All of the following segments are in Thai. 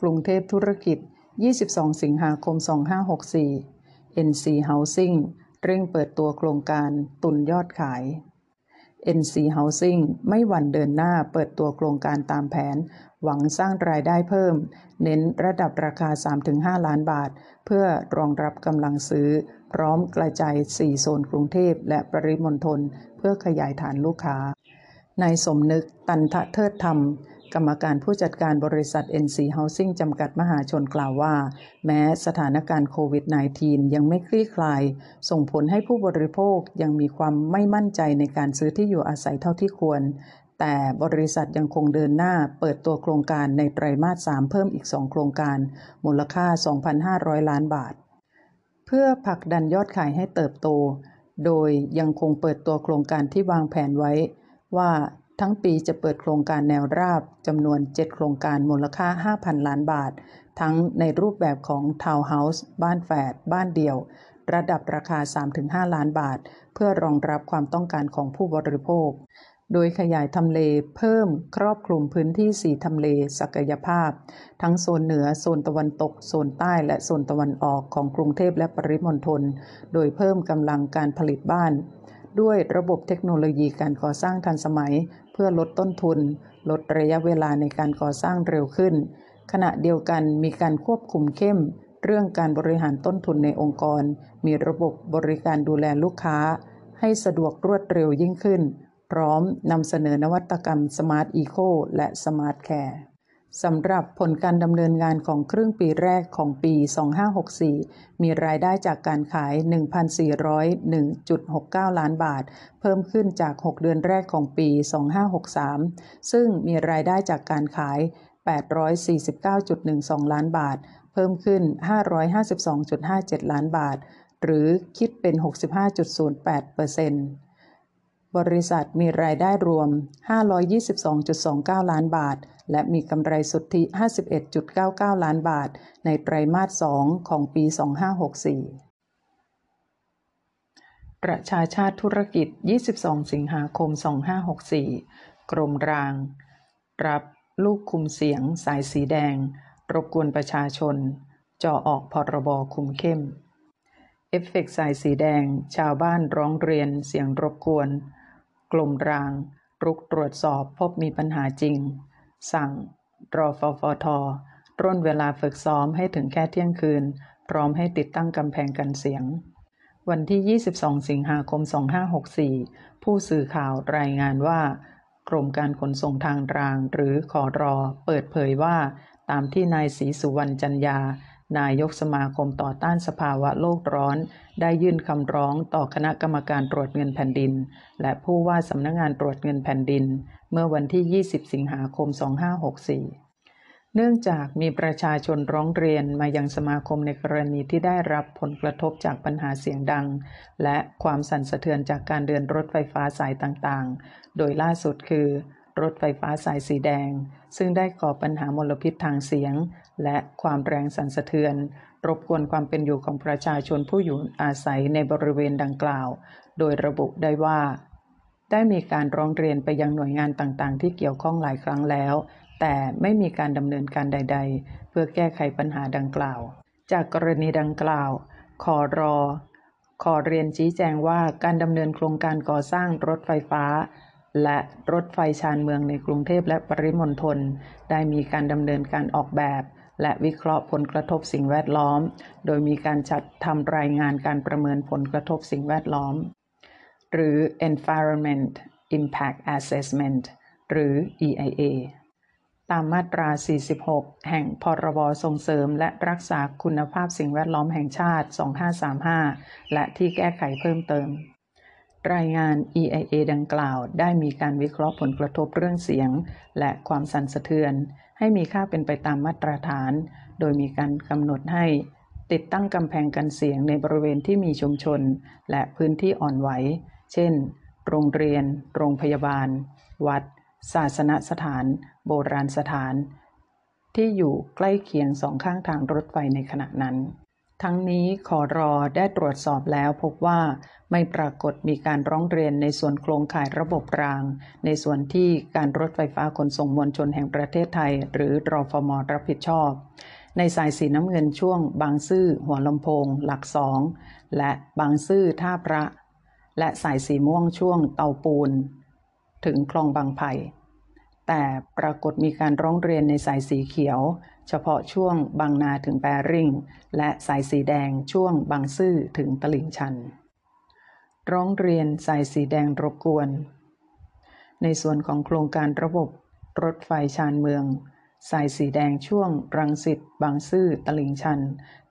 กรุงเทพธุรกิจ 22 สิงหาคม 2564 NC Housing เร่งเปิดตัวโครงการตุนยอดขาย NC Housing ไม่หวั่นเดินหน้าเปิดตัวโครงการตามแผน หวังสร้างรายได้เพิ่ม เน้นระดับราคา 3-5 ล้านบาท เพื่อรองรับกำลังซื้อ พร้อมกระจาย 4 โซนกรุงเทพและปริมณฑลเพื่อขยายฐานลูกค้านายสมนึกตันทะเทิดธรรม กรรมการผู้จัดการบริษัท NC Housing จำกัดมหาชนกล่าวว่า แม้สถานการณ์โควิด -19 ยังไม่คลี่คลาย ส่งผลให้ผู้บริโภคยังมีความไม่มั่นใจในการซื้อที่อยู่อาศัยเท่าที่ควร แต่บริษัทยังคงเดินหน้าเปิดตัวโครงการในไตรมาส 3 เพิ่มอีก 2 โครงการ มูลค่า 2,500 ล้านบาท เพื่อผลักดันยอดขายให้เติบโต โดยยังคงเปิดตัวโครงการที่วางแผนไว้ว่า ทั้งปีจะเปิดโครงการแนวราบจำนวน 7 โครงการมูลค่า 5,000 ล้านบาท ทั้งในรูปแบบของทาวน์เฮาส์บ้านแฝด บ้านเดี่ยว ระดับราคา 3-5 ล้านบาท เพื่อรองรับความต้องการของผู้บริโภค โดยขยายทำเลเพิ่มครอบคลุมพื้นที่ 4 ทำเล ศักยภาพ ทั้งโซนเหนือ โซนตะวันตก โซนใต้ และโซนตะวันออกของกรุงเทพและปริมณฑล โดยเพิ่มกำลังการผลิตบ้าน ด้วยระบบเทคโนโลยีการก่อสร้างทันสมัย เพื่อลดต้นทุน ลดระยะเวลาในการก่อสร้างเร็วขึ้น ขณะเดียวกันมีการควบคุมเข้ม เรื่องการบริหารต้นทุนในองค์กร มีระบบบริการดูแลลูกค้า ให้สะดวกรวดเร็วยิ่งขึ้น พร้อมนำเสนอนวัตกรรม Smart Eco และ Smart Care สำหรับผลการดำเนินงานของครึ่งปีแรกของปี 2564 มีรายได้จากการขาย 1,401.69 ล้านบาท เพิ่มขึ้นจาก 6 เดือนแรกของปี 2563 ซึ่งมีรายได้จากการขาย 849.12 ล้านบาท เพิ่มขึ้น 552.57 ล้านบาท หรือคิดเป็น 65.08% บริษัทมีรายได้รวม 522.29 ล้านบาท และมีกำไรสุทธิ 51.99 ล้านบาท ในไตรมาส 2 ของปี 2564 ประชาชาติธุรกิจ 22 สิงหาคม 2564 กรมราง รับลูกคุมเสียง สายสีแดง รบกวนประชาชนจอออกพรบคุมเข้มเอฟเฟกสายสีแดง ชาวบ้านร้องเรียนเสียงรบกวน กลมราง รุกตรวจสอบพบมีปัญหาจริง สั่งรอฟฟทร่นเวลาฝึกซ้อมให้ถึงแค่เที่ยงคืน พร้อมให้ติดตั้งกำแพงกันเสียง วันที่ 22 สิงหาคม 2564 ผู้สื่อข่าวรายงานว่า กรมการขนส่งทางรางหรือขอรอ เปิดเผยว่า ตามที่นายศรีสุวรรณจันยา นายกสมาคมต่อต้านสภาวะโลกร้อน ได้ยื่นคำร้องต่อคณะกรรมการตรวจเงินแผ่นดิน และผู้ว่าสำนักงงานตรวจเงินแผ่นดิน เมื่อวันที่ 20 สิงหาคม 2564 เนื่องจากมีประชาชนร้องเรียนมายังสมาคมในกรณีที่ได้รับผลกระทบจากปัญหาเสียงดัง และความสั่นสะเทือนจากการเดินรถไฟฟ้าสายต่างๆ โดยล่าสุดคือ รถไฟฟ้าสายสีแดง ซึ่งได้ก่อปัญหามลพิษทางเสียง และความแรงสั่นสะเทือน รบกวนความเป็นอยู่ของประชาชนผู้อยู่อาศัยในบริเวณดังกล่าว โดยระบุได้ว่า ได้มีการร้องเรียนไปยังหน่วยงานต่างๆ ที่เกี่ยวข้องหลายครั้งแล้ว แต่ไม่มีการดำเนินการใด ๆ เพื่อแก้ไขปัญหาดังกล่าว จากกรณีดังกล่าวขอรอขอเรียนชี้แจงว่าการดำเนินโครงการก่อสร้างรถไฟฟ้า และรถไฟชานเมืองในกรุงเทพและปริมณฑลได้มีการดำเนินการออกแบบ และวิเคราะห์ผลกระทบสิ่งแวดล้อม โดยมีการจัดทำรายงานการประเมินผลกระทบสิ่งแวดล้อม หรือ Environment Impact Assessment หรือ EIA ตามมาตรา 46 แห่งพรบส่งเสริม และรักษาคุณภาพสิ่งแวดล้อมแห่งชาติ 2535 และที่แก้ไขเพิ่มเติม รายงาน EIA ดังกล่าว ได้มีการวิเคราะห์ผลกระทบเรื่องเสียง และความสั่นสะเทือน ให้มีค่าเป็นไปตามมาตรฐาน โดยมีการกำหนดให้ ติดตั้งกำแพงกันเสียงในบริเวณที่มีชุมชน และพื้นที่อ่อนไหว เช่น โรงเรียน โรงพยาบาล วัด ศาสนสถาน โบราณสถาน ที่อยู่ใกล้เคียงสองข้างทางรถไฟในขณะนั้น ทั้งนี้ขอรอได้ตรวจสอบแล้วพบว่าไม่ปรากฏมีการร้องเรียนในส่วนโครงข่ายระบบราง ในส่วนที่การรถไฟฟ้าขนส่งมวลชนแห่งประเทศไทย หรือรอฟมรับผิดชอบ ในสายสีน้ำเงินช่วง บางซื่อหัวลำโพง หลักสองและบางซื่อท่าพระ และสายสีม่วงช่วงเตาปูน ถึงคลองบางไผ่ แต่ปรากฏมีการร้องเรียนในสายสีเขียว เฉพาะช่วงบางนาถึงแปริ่ง และสายสีแดงช่วงบางซื่อถึงตลิ่งชัน ร้องเรียนสายสีแดงรบกวน ในส่วนของโครงการระบบรถไฟชานเมือง สายสีแดงช่วงรังสิตบางซื่อตลิ่งชัน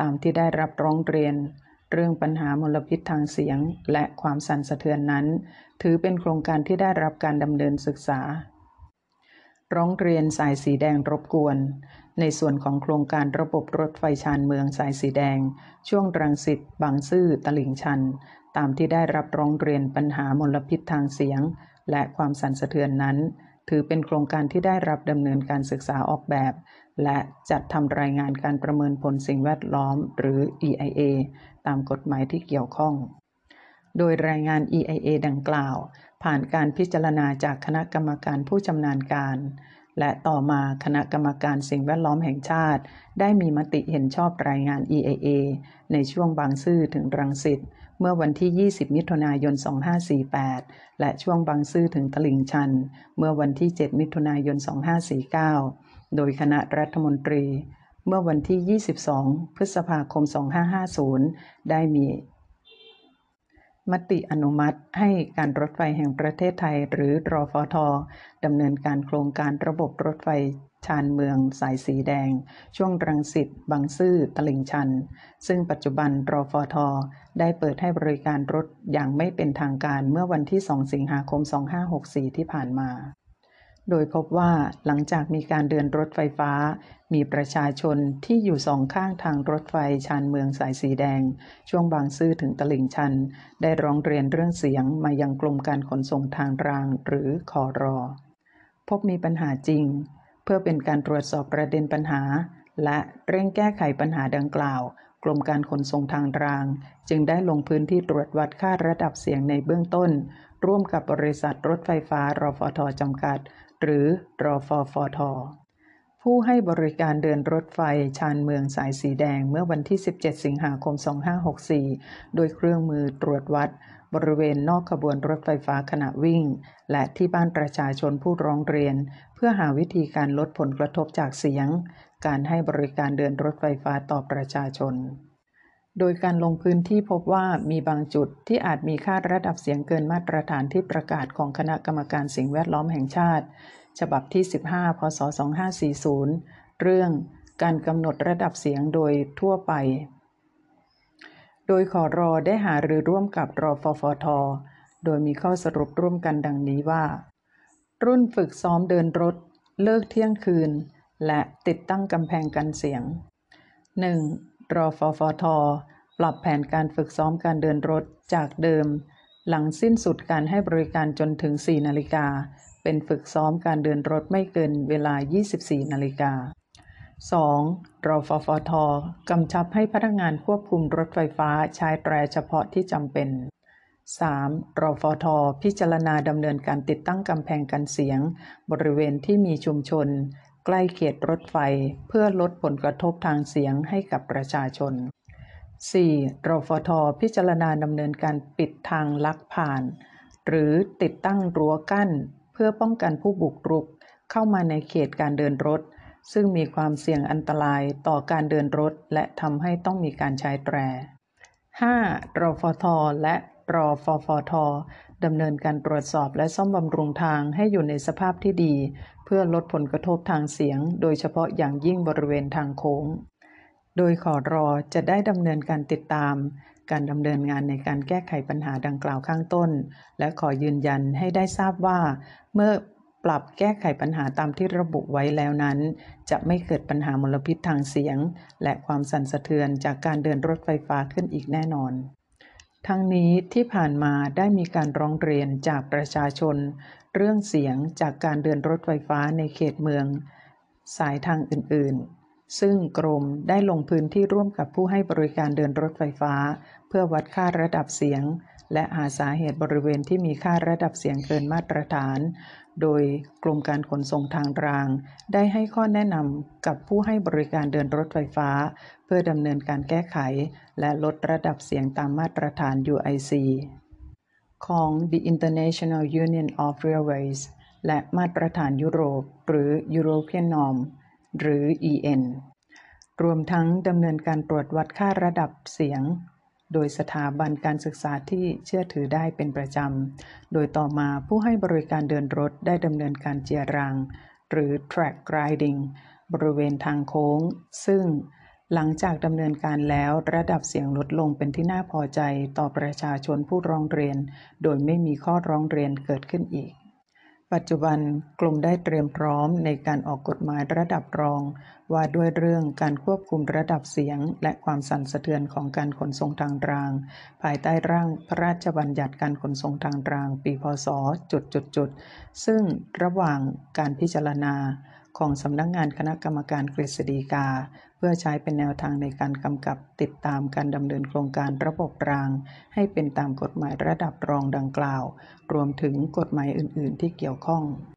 ตามที่ได้รับร้องเรียน เรื่องปัญหามลพิษทางเสียงและความสั่นสะเทือนนั้น ถือเป็นโครงการที่ได้รับการดำเนินศึกษา ร้องเรียนสายสีแดงรบกวน ในส่วนของโครงการระบบรถไฟชานเมืองสายสีแดง ช่วงรังสิตบางซื่อตลิ่งชัน ตามที่ได้รับร้องเรียนปัญหามลพิษทางเสียง และความสั่นสะเทือนนั้น ถือเป็นโครงการที่ได้รับดำเนินการศึกษาออกแบบ และจัดทำรายงานการประเมินผลสิ่งแวดล้อม หรือ EIA ตามกฎหมายที่เกี่ยวข้อง โดยรายงาน EIA ดังกล่าว ผ่านการพิจารณาจากคณะกรรมการผู้ชำนาญการ และต่อมาคณะกรรมการสิ่งแวดล้อมแห่งชาติ ได้มีมติเห็นชอบรายงาน EAA ในช่วงบางซื่อถึงรังสิตเมื่อวันที่ 20 มิถุนายน 2548 และช่วงบางซื่อถึงตลิ่งชัน เมื่อวันที่ 7 มิถุนายน 2549 โดยคณะรัฐมนตรี เมื่อวันที่ 22 พฤษภาคม 2550 ได้มี มติอนุมัติให้การรถไฟแห่งประเทศไทย หรือรอฟทดำเนินการโครงการระบบรถไฟชานเมืองสายสีแดง ช่วงรังสิตบางซื่อตลิ่งชัน ซึ่งปัจจุบันรอฟทได้เปิดให้บริการรถอย่างไม่เป็นทางการเมื่อวันที่ 2 สิงหาคม 2564 ที่ผ่านมา โดยพบว่าหลังจากมีการเดินรถไฟฟ้า มีประชาชนที่อยู่สองข้างทางรถไฟชานเมืองสายสีแดง ช่วงบางซื่อถึงตลิ่งชัน ได้ร้องเรียนเรื่องเสียงมายังกรมการขนส่งทางรางหรือคอรอ พบมีปัญหาจริง เพื่อเป็นการตรวจสอบประเด็นปัญหา และเร่งแก้ไขปัญหาดังกล่าวกรมการขนส่งทางราง จึงได้ลงพื้นที่ตรวจวัดค่าระดับเสียงในเบื้องต้น ร่วมกับบริษัทรถไฟฟ้ารฟทจำกัด หรือรอฟอฟทผู้ให้บริการเดินรถไฟชานเมืองสายสีแดงเมื่อวันที่ 17 สิงหาคม 2564 โดยเครื่องมือตรวจวัด บริเวณนอกขบวนรถไฟฟ้าขณะวิ่ง และที่บ้านประชาชนผู้ร้องเรียน เพื่อหาวิธีการลดผลกระทบจากเสียง การให้บริการเดินรถไฟฟ้าต่อประชาชน โดยการลงพื้นที่พบว่ามีบางจุดที่อาจมีค่าระดับเสียงเกินมาตรฐานที่ประกาศของคณะกรรมการสิ่งแวดล้อมแห่งชาติ ฉบับที่ 15 พศ 2540 เรื่องการกำหนดระดับเสียงโดยทั่วไป โดยขอรอได้หารือร่วมกับรอฟฟท โดยมีข้อสรุปร่วมกันดังนี้ว่า รุ่นฝึกซ้อมเดินรถ เลิกเที่ยงคืน และติดตั้งกำแพงกันเสียง 1. รอฟอฟอทอปรับแผนการฝึกซ้อมการเดินรถจากเดิม หลังสิ้นสุดการให้บริการจนถึง 4 นาฬิกา เป็นฝึกซ้อมการเดินรถไม่เกินเวลา 24 นาฬิกา 2. รอฟอฟอทอกำชับให้พนักงานควบคุมรถไฟฟ้าใช้แตรเฉพาะที่จำเป็น 3. รอฟอทอพิจารณาดำเนินการติดตั้งกำแพงกันเสียง บริเวณที่มีชุมชน ใกล้เขตรถไฟเพื่อลดผลกระทบทางเสียงให้กับประชาชน 4. รฟท พิจารณาดำเนินการปิดทางลักผ่าน หรือติดตั้งรั้วกั้น เพื่อป้องกันผู้บุกรุก เข้ามาในเขตการเดินรถ ซึ่งมีความเสี่ยงอันตรายต่อการเดินรถ และทำให้ต้องมีการใช้แตร 5. รฟท และ รอฟอฟทดำเนินการตรวจสอบและซ่อมบำรุงทางให้อยู่ในสภาพที่ดี เพื่อลดผลกระทบทางเสียง โดยเฉพาะอย่างยิ่งบริเวณทางโค้ง โดยขอรอจะได้ดำเนินการติดตาม การดำเนินงานในการแก้ไขปัญหาดังกล่าวข้างต้น และขอยืนยันให้ได้ทราบว่า เมื่อปรับแก้ไขปัญหาตามที่ระบุไว้แล้วนั้น จะไม่เกิดปัญหามลพิษทางเสียง และความสั่นสะเทือนจากการเดินรถไฟฟ้าขึ้นอีกแน่นอน ทั้งนี้ที่ผ่านมาได้มีการร้องเรียนจากประชาชน เรื่องเสียงจากการเดินรถไฟฟ้าในเขตเมือง สายทางอื่นซึ่งกรมได้ลงพื้นที่ร่วมกับผู้ให้บริการเดินรถไฟฟ้า เพื่อวัดค่าระดับเสียง และหาสาเหตุบริเวณที่มีค่าระดับเสียงเกินมาตรฐาน โดยกรมการขนส่งทางราง ได้ให้ข้อแนะนำกับผู้ให้บริการเดินรถไฟฟ้า เพื่อดำเนินการแก้ไข และลดระดับเสียงตามมาตรฐาน UIC ของ The International Union of Railways และมาตรฐานยุโรป หรือ European Norm หรือ EN รวมทั้งดำเนินการตรวจวัดค่าระดับเสียง โดยสถาบันการศึกษาที่เชื่อถือได้เป็นประจำ โดยต่อมาผู้ให้บริการเดินรถได้ดำเนินการเจียราง หรือ track riding บริเวณทางโค้ง ซึ่งหลังจากดำเนินการแล้วระดับเสียงลดลงเป็นที่น่าพอใจต่อประชาชนผู้ร้องเรียน โดยไม่มีข้อร้องเรียนเกิดขึ้นอีก ปัจจุบันกลุ่มได้เตรียมพร้อมในการออกกฎหมายระดับรอง ว่าด้วยเรื่องการควบคุมระดับเสียง และความสั่นสะเทือนของการขนส่งทางราง ภายใต้ร่างพระราชบัญญัติการขนส่งทางราง ปีพศจุดจุดจุดซึ่งระหว่างการพิจารณาของสำนักงงานคณะกรรมการกฤษฎีกา พื่อใช้เป็นแนวทางในการกำกับติดตามการดำเนินโครงการระบบราง ให้เป็นตามกฎหมายระดับรองดังกล่าว รวมถึงกฎหมายอื่น ๆ ที่เกี่ยวข้อง